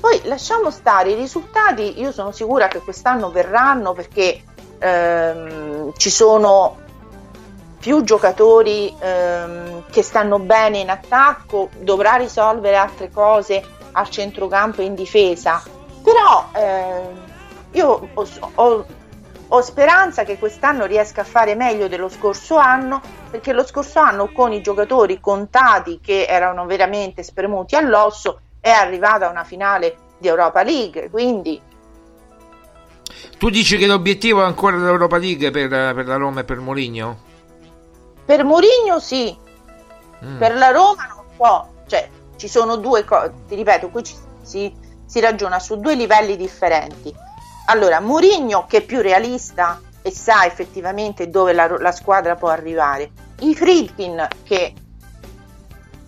Poi lasciamo stare i risultati, io sono sicura che quest'anno verranno perché ehm, ci sono più giocatori ehm, che stanno bene in attacco, dovrà risolvere altre cose al centrocampo e in difesa, però ehm, io ho, ho, ho speranza che quest'anno riesca a fare meglio dello scorso anno, perché lo scorso anno con i giocatori contati che erano veramente spremuti all'osso è arrivata una finale di Europa League, quindi tu dici che l'obiettivo è ancora l'Europa League per, per la Roma e per Mourinho? Per Mourinho sì, mm. per la Roma non so, cioè ci sono due cose, ti ripeto, qui ci, si, si ragiona su due livelli differenti. Allora, Mourinho che è più realista e sa effettivamente dove la, la squadra può arrivare. I Friedkin che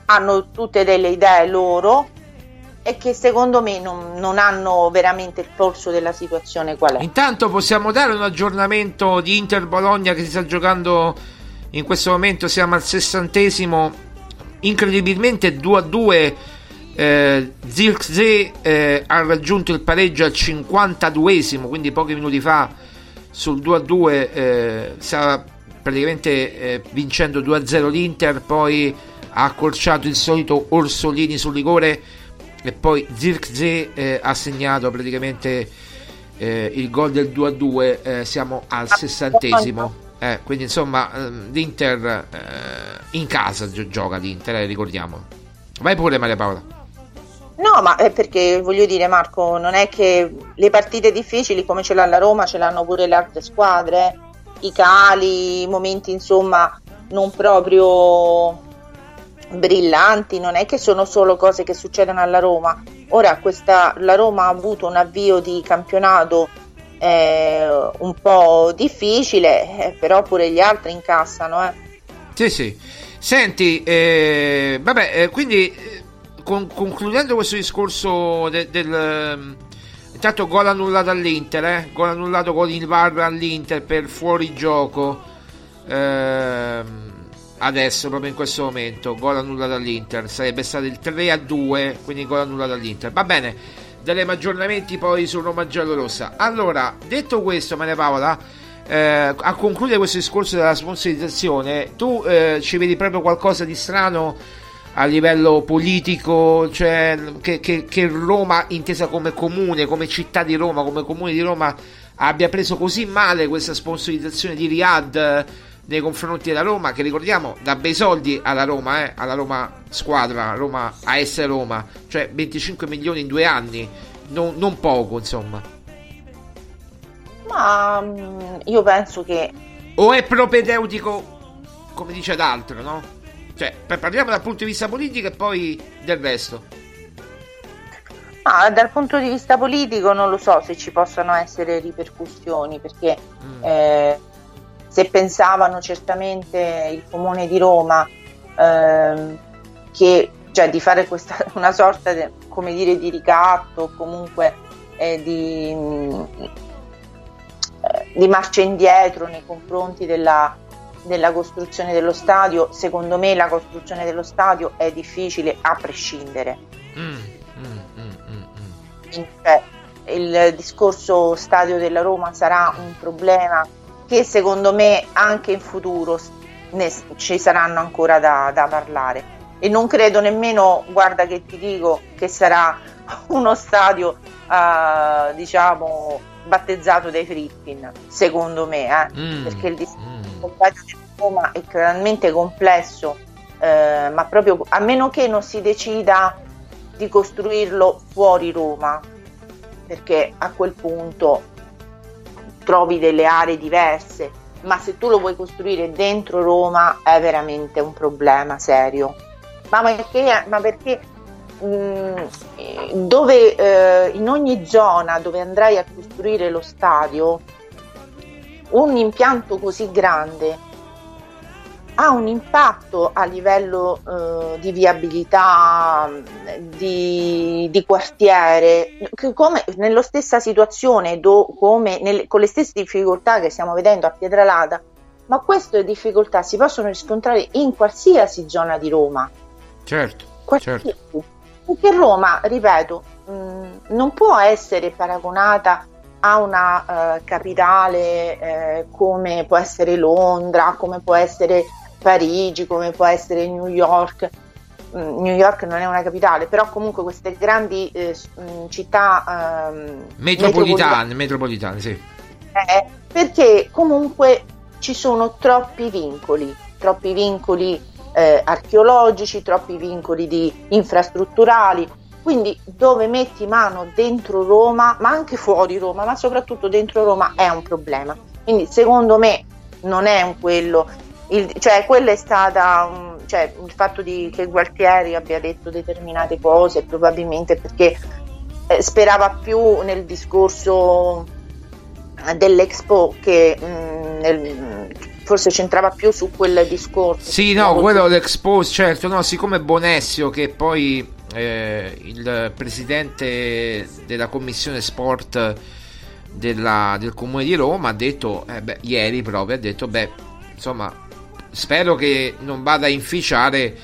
hanno tutte delle idee loro e che secondo me non, non hanno veramente il polso della situazione qual è. Intanto possiamo dare un aggiornamento di Inter Bologna che si sta giocando in questo momento, siamo al sessantesimo, incredibilmente 2 a 2. Eh, Zirkzee eh, ha raggiunto il pareggio al 52esimo, quindi pochi minuti fa sul 2 a 2 eh, stava praticamente eh, vincendo 2 a 0 l'Inter, poi ha accorciato il solito Orsolini sul rigore e poi Zirkzee eh, ha segnato praticamente eh, il gol del 2 a 2 eh, siamo al sessantesimo. Eh, quindi insomma ehm, l'Inter eh, in casa gi- gioca l'Inter eh, ricordiamo vai pure Maria Paola No, ma è perché voglio dire, Marco, non è che le partite difficili come ce l'ha la Roma ce l'hanno pure le altre squadre. I cali, i momenti insomma non proprio brillanti, non è che sono solo cose che succedono alla Roma. Ora questa, la Roma ha avuto un avvio di campionato eh, un po' difficile, eh, però pure gli altri incassano. Eh. Sì, sì. Senti, eh, vabbè, eh, quindi eh, con- concludendo questo discorso de- del... ehm, Intanto gol annullato all'Inter, eh? gol annullato con il VAR all'Inter per fuorigioco. Ehm, adesso, proprio in questo momento, gol annullato all'Inter. Sarebbe stato il 3 a 2, quindi gol annullato all'Inter. Va bene, daremo aggiornamenti poi su Roma Giallorossa. Allora, detto questo, Maria Paola, eh, a concludere questo discorso della sponsorizzazione, tu eh, ci vedi proprio qualcosa di strano a livello politico, cioè che, che- che Roma, intesa come comune, come città di Roma, come comune di Roma, abbia preso così male questa sponsorizzazione di Riyadh eh, nei confronti della Roma, che ricordiamo da bei soldi alla Roma, eh, alla Roma squadra, Roma AS Roma, cioè 25 milioni in due anni, non, non poco insomma. Ma mm, io penso che O è propedeutico, come dice d'altro, no? Cioè, parliamo dal punto di vista politico e poi del resto. Ma dal punto di vista politico non lo so se ci possano essere ripercussioni, perché eh, se pensavano certamente il comune di Roma ehm, che cioè, di fare questa, una sorta de- come dire, di ricatto o comunque eh, di, mm, eh, di marcia indietro nei confronti della, della costruzione dello stadio, secondo me la costruzione dello stadio è difficile a prescindere. Mm, mm, mm, mm, mm. Cioè, il discorso stadio della Roma sarà un problema che secondo me anche in futuro ne- ci saranno ancora da, da parlare e non credo nemmeno, guarda che ti dico, che sarà uno stadio eh, diciamo battezzato dai Frippin, secondo me, eh, Mm, perché il discorso mm. del stadio della Roma è talmente complesso, eh, ma proprio a meno che non si decida di costruirlo fuori Roma, perché a quel punto trovi delle aree diverse, ma se tu lo vuoi costruire dentro Roma è veramente un problema serio. Ma perché, ma perché mh, eh, dove, eh, in ogni zona dove andrai a costruire lo stadio, un impianto così grande ha un impatto a livello eh, di viabilità, di, di quartiere, come nella stessa situazione, do- come nelle- con le stesse difficoltà che stiamo vedendo a Pietralata, ma queste difficoltà si possono riscontrare in qualsiasi zona di Roma. Certo, Qualsiasi. certo. Perché Roma, ripeto, mh, non può essere paragonata a una eh, capitale eh, come può essere Londra, come può essere Parigi, come può essere New York. Mm, New York non è una capitale, però comunque queste grandi eh, mh, città ehm, Metropolitane, metropolitane, sì. eh, perché comunque ci sono troppi vincoli, troppi vincoli eh, archeologici, troppi vincoli di infrastrutturali, quindi dove metti mano dentro Roma, ma anche fuori Roma, ma soprattutto dentro Roma è un problema. Quindi secondo me non è un quello, il, cioè quello è stata, un- cioè il fatto di, che Gualtieri abbia detto determinate cose, probabilmente perché eh, sperava più nel discorso dell'Expo che mh, nel- forse c'entrava più su quel discorso. Sì, no, quello l'expose, certo, no, siccome Bonessio che poi eh, il presidente della commissione sport della, del comune di Roma ha detto, eh, beh, ieri proprio, ha detto, beh, insomma, spero che non vada a inficiare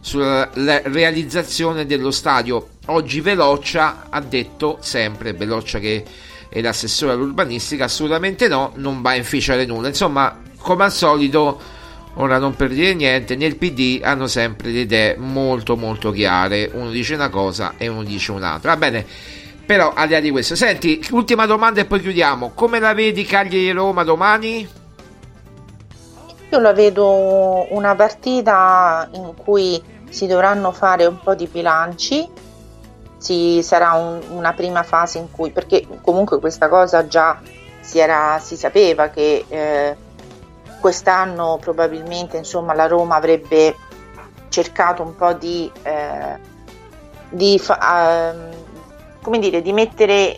sulla realizzazione dello stadio. Oggi Veloccia ha detto sempre, Veloccia che è l'assessore all'urbanistica, assolutamente no, non va a inficiare nulla. Insomma, come al solito, ora non per dire niente, nel PD hanno sempre le idee molto molto chiare. Uno dice una cosa e uno dice un'altra. Va bene. Però al di là di questo, senti, ultima domanda e poi chiudiamo. Come la vedi Cagliari-Roma domani? Io la vedo una partita in cui si dovranno fare un po' di bilanci, ci sarà un, una prima fase in cui, perché comunque questa cosa già si, era, si sapeva che eh, quest'anno probabilmente insomma, la Roma avrebbe cercato un po' di, eh, di, fa, eh, dire, di mettere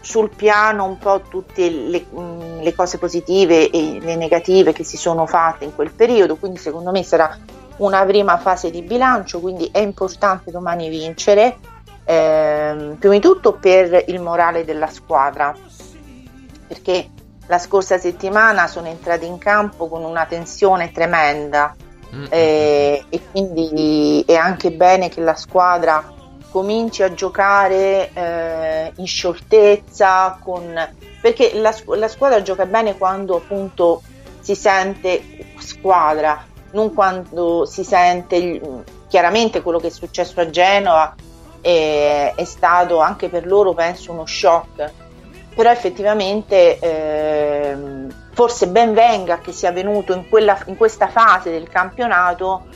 sul piano un po' tutte le, mm, le, cose positive e le negative che si sono fatte in quel periodo, quindi secondo me sarà una prima fase di bilancio, quindi è importante domani vincere, ehm, prima di tutto per il morale della squadra, perché la scorsa settimana sono entrati in campo con una tensione tremenda mm-hmm. eh, e quindi è anche bene che la squadra cominci a giocare eh, in scioltezza, con... perché la, la, squadra gioca bene quando appunto si sente squadra, non quando si sente chiaramente quello che è successo a Genova è, è stato anche per loro penso uno shock, però effettivamente eh, forse ben venga che sia venuto in, quella, in questa fase del campionato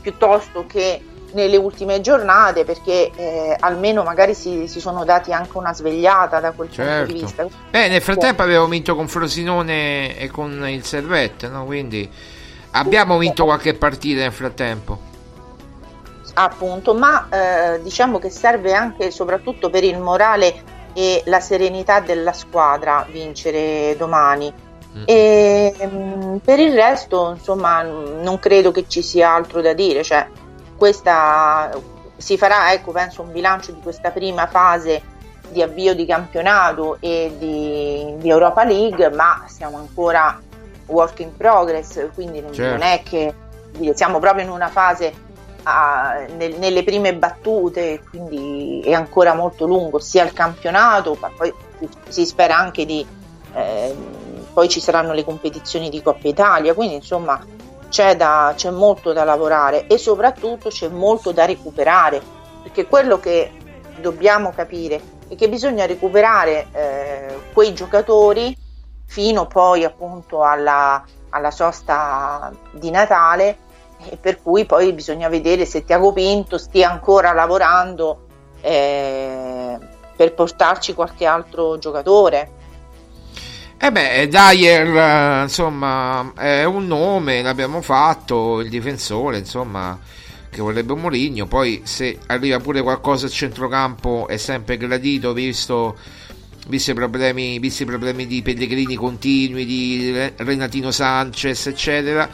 piuttosto che nelle ultime giornate perché eh, almeno magari si, si, sono dati anche una svegliata da quel certo. punto di certo. vista. Beh, nel frattempo avevo vinto con Frosinone e con il Servette, no? quindi abbiamo vinto qualche partita nel frattempo. Appunto, ma eh, diciamo che serve anche soprattutto per il morale e la serenità della squadra vincere domani. Mm. E mh, mm, per il resto, insomma, non credo che ci sia altro da dire. Cioè, questa si farà, ecco, penso un bilancio di questa prima fase di avvio di campionato e di, di Europa League, ma siamo ancora work in progress, quindi certo. non è che siamo proprio in una fase a, nel, nelle prime battute, quindi è ancora molto lungo sia il campionato, ma poi si spera anche di eh, poi ci saranno le competizioni di Coppa Italia, quindi insomma c'è, da, c'è molto da lavorare e soprattutto c'è molto da recuperare, perché quello che dobbiamo capire è che bisogna recuperare eh, quei giocatori fino poi appunto alla, alla sosta di Natale e per cui poi bisogna vedere se Tiago Pinto stia ancora lavorando eh, per portarci qualche altro giocatore eh beh, Dyer, insomma, è un nome, l'abbiamo fatto, il difensore, insomma, che vorrebbe Mourinho. Poi se arriva pure qualcosa a centrocampo è sempre gradito, visto, visto, i, problemi, visto i problemi di Pellegrini continui, di Renatino Sanchez, eccetera.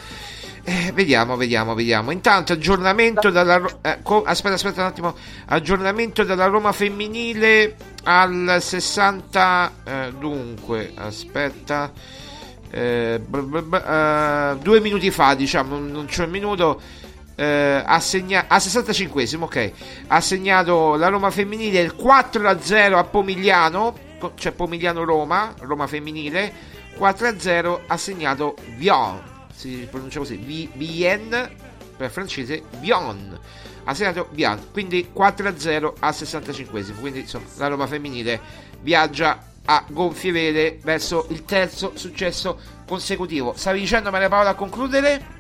Eh, vediamo, vediamo, vediamo. Intanto aggiornamento dalla eh, co- aspetta, aspetta un attimo. Aggiornamento della Roma femminile al 60 eh, dunque, aspetta. Eh, b- b- b- uh, due minuti fa, diciamo, non c'è un minuto. Eh, ha a 65 ok. Ha segnato la Roma femminile il 4 0 a Pomigliano cioè Pomigliano Roma Roma femminile 4 0 ha segnato Vion si pronuncia così, Vien per francese, Vion ha segnato Vian, quindi 4-0 al 65 quindi insomma la Roma femminile viaggia a gonfie vele verso il terzo successo consecutivo. Stavi dicendo Maria Paola a concludere?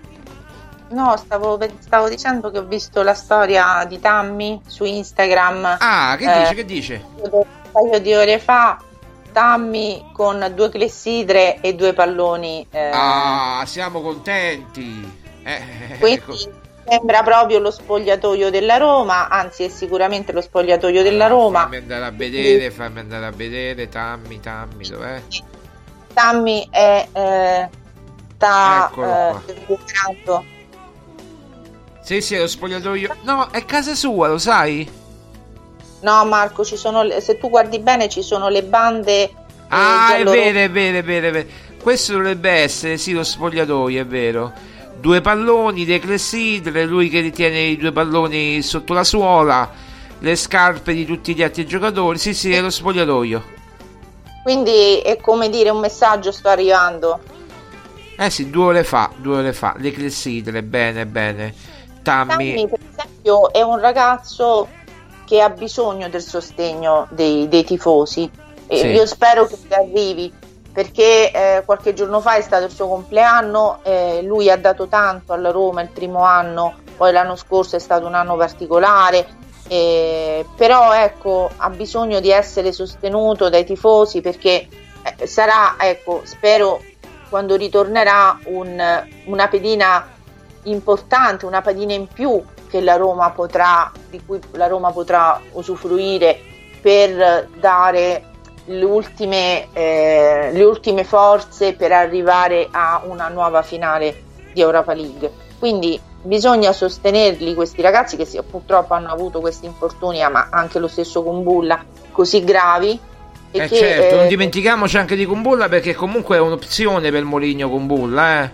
No, stavo, stavo, dicendo che ho visto la storia di Tammy su Instagram. Ah, che eh, dice? Che dice? Un paio di ore fa Tammy con due clessidre e due palloni. Eh. Ah, siamo contenti. Eh, Quindi ecco. sembra proprio lo spogliatoio della Roma, anzi è sicuramente lo spogliatoio della ah, Roma. Fammi andare a vedere, fammi andare a vedere Tammy, Tammy, dov'è? Tammy è... Eh, sta eh. Sì, sì, è lo spogliatoio. No, è casa sua, lo sai? No, Marco, ci sono, se tu guardi bene, ci sono le bande. eh, Ah, è vero, è vero, è vero, è vero. Questo dovrebbe essere, sì, lo spogliatoio, è vero. Due palloni, dei clessidre, lui che ritiene i due palloni sotto la suola, le scarpe di tutti gli altri giocatori. Sì, sì, è lo spogliatoio. Quindi è come dire un messaggio sto arrivando. Eh sì, due ore fa, due ore fa. Le clessidre, bene, bene. Tammy, Sammy, per esempio, è un ragazzo che ha bisogno del sostegno dei, dei tifosi. E Sì. Io spero che arrivi perché eh, qualche giorno fa è stato il suo compleanno, eh, lui ha dato tanto alla Roma il primo anno, poi l'anno scorso è stato un anno particolare, eh, però ecco, ha bisogno di essere sostenuto dai tifosi perché eh, sarà, ecco, spero quando ritornerà un- una pedina importante, una pedina in più che la Roma potrà, di cui la Roma potrà usufruire per dare le ultime, eh, le ultime forze per arrivare a una nuova finale di Europa League. Quindi bisogna sostenerli questi ragazzi che sì, purtroppo hanno avuto questi infortuni, ma anche lo stesso con Bulla, così gravi. E eh che, certo, non eh, dimentichiamoci anche di Kumbulla perché comunque è un'opzione per Moligno Kumbulla, eh.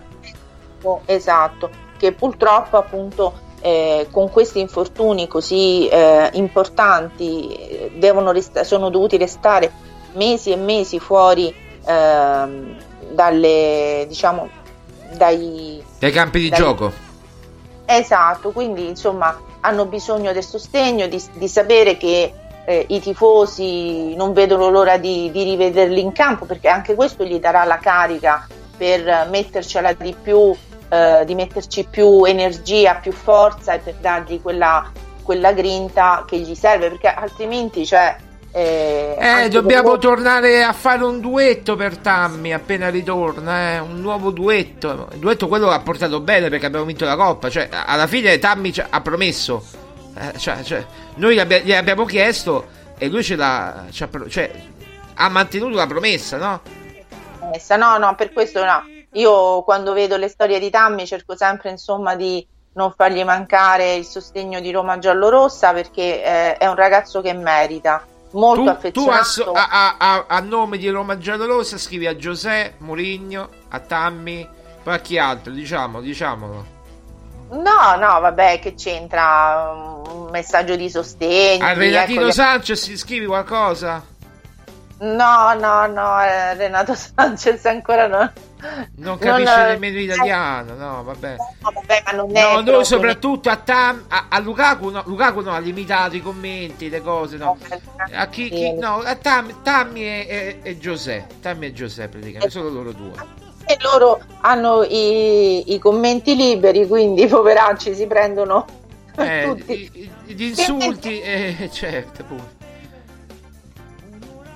esatto, che purtroppo appunto eh, con questi infortuni così eh, importanti eh, devono resta- sono dovuti restare mesi e mesi fuori ehm, dalle diciamo dai Dai campi di dai- gioco. Esatto, quindi insomma hanno bisogno del sostegno, di, di sapere che eh, i tifosi non vedono l'ora di, di rivederli in campo perché anche questo gli darà la carica per mettercela di più, eh, di metterci più energia, più forza e per dargli quella, quella grinta che gli serve perché altrimenti cioè, eh, Eh, dobbiamo per- tornare a fare un duetto per Tammy appena ritorna, eh, un nuovo duetto. Il duetto quello ha portato bene perché abbiamo vinto la coppa, cioè alla fine Tammy ha promesso, eh, cioè, cioè, noi gli, abbia- gli abbiamo chiesto e lui ce l'ha, cioè, ha mantenuto la promessa, no? No, no, per questo no. Io quando vedo le storie di Tammy cerco sempre insomma di non fargli mancare il sostegno di Roma giallorossa perché eh, è un ragazzo che merita, molto Tu, tu affezionato. a, so- a- a- a- a nome di Roma Giallorossa scrivi a Giuseppe Mourinho, a Tammy, poi a chi altro, diciamo, diciamolo. No, no, vabbè, che c'entra un messaggio di sostegno. A di- Renatino ecco, Sanchez scrivi qualcosa? No, no, no, eh, Renato Sanchez ancora non... Non capisce Non- nemmeno italiano, no, vabbè. No, vabbè, ma non è No, noi soprattutto a, Tam, a, a Lukaku, no, Lukaku no, ha limitato i commenti, le cose, no. A chi, chi- no, a Tam, Tammy e, e, e Giuseppe, Tammy e Giuseppe praticamente, solo loro due. E loro hanno i, i commenti liberi, quindi i poveracci si prendono Eh, tutti. gli insulti, eh, certo, appunto.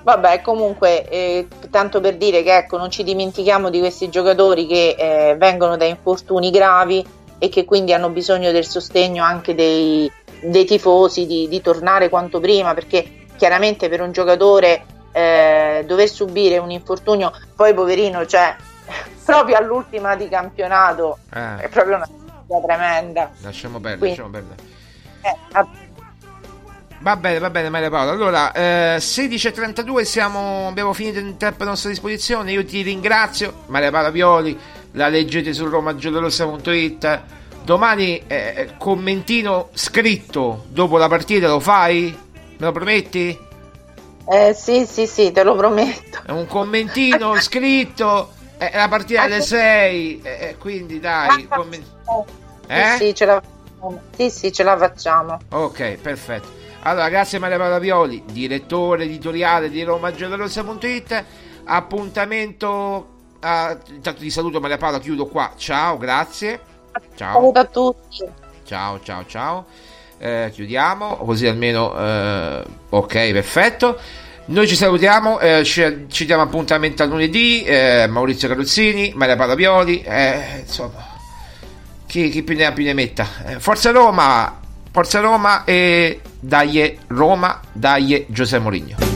Vabbè, comunque, eh, tanto per dire che ecco, non ci dimentichiamo di questi giocatori che eh, vengono da infortuni gravi e che quindi hanno bisogno del sostegno anche dei, dei tifosi di, di tornare quanto prima, perché chiaramente per un giocatore eh, dover subire un infortunio, poi poverino, cioè proprio all'ultima di campionato, Eh. è proprio una cosa tremenda. Lasciamo perdere, lasciamo perdere. Eh, Va bene, va bene Maria Paola. Allora, eh, 16.32 siamo, abbiamo finito il tempo a nostra disposizione. Io ti ringrazio, Maria Paola Violi. La leggete su romagiallorossa.it. Domani eh, commentino scritto dopo la partita, lo fai? Me lo prometti? eh, sì, sì, sì, te lo prometto. È un commentino scritto. È la partita alle 6. eh, quindi dai. commen- Eh? Sì, sì, ce la, sì, sì, ce la facciamo. Ok, perfetto. Allora, grazie Maria Paola Violi, direttore editoriale di romagiallorossa.it. Appuntamento. a- intanto ti saluto Maria Paola, chiudo qua. Ciao, grazie. Ciao. Saluto a tutti. Ciao, ciao, ciao. Eh, chiudiamo, così almeno eh, ok, perfetto. Noi ci salutiamo, eh, ci, ci diamo appuntamento a lunedì. eh, Maurizio Caruzzini, Maria Paola Violi, eh, insomma, chi, chi più ne ha più ne metta. Eh, Forza Roma, Forza Roma e dai Roma, dai Giuseppe Mourinho.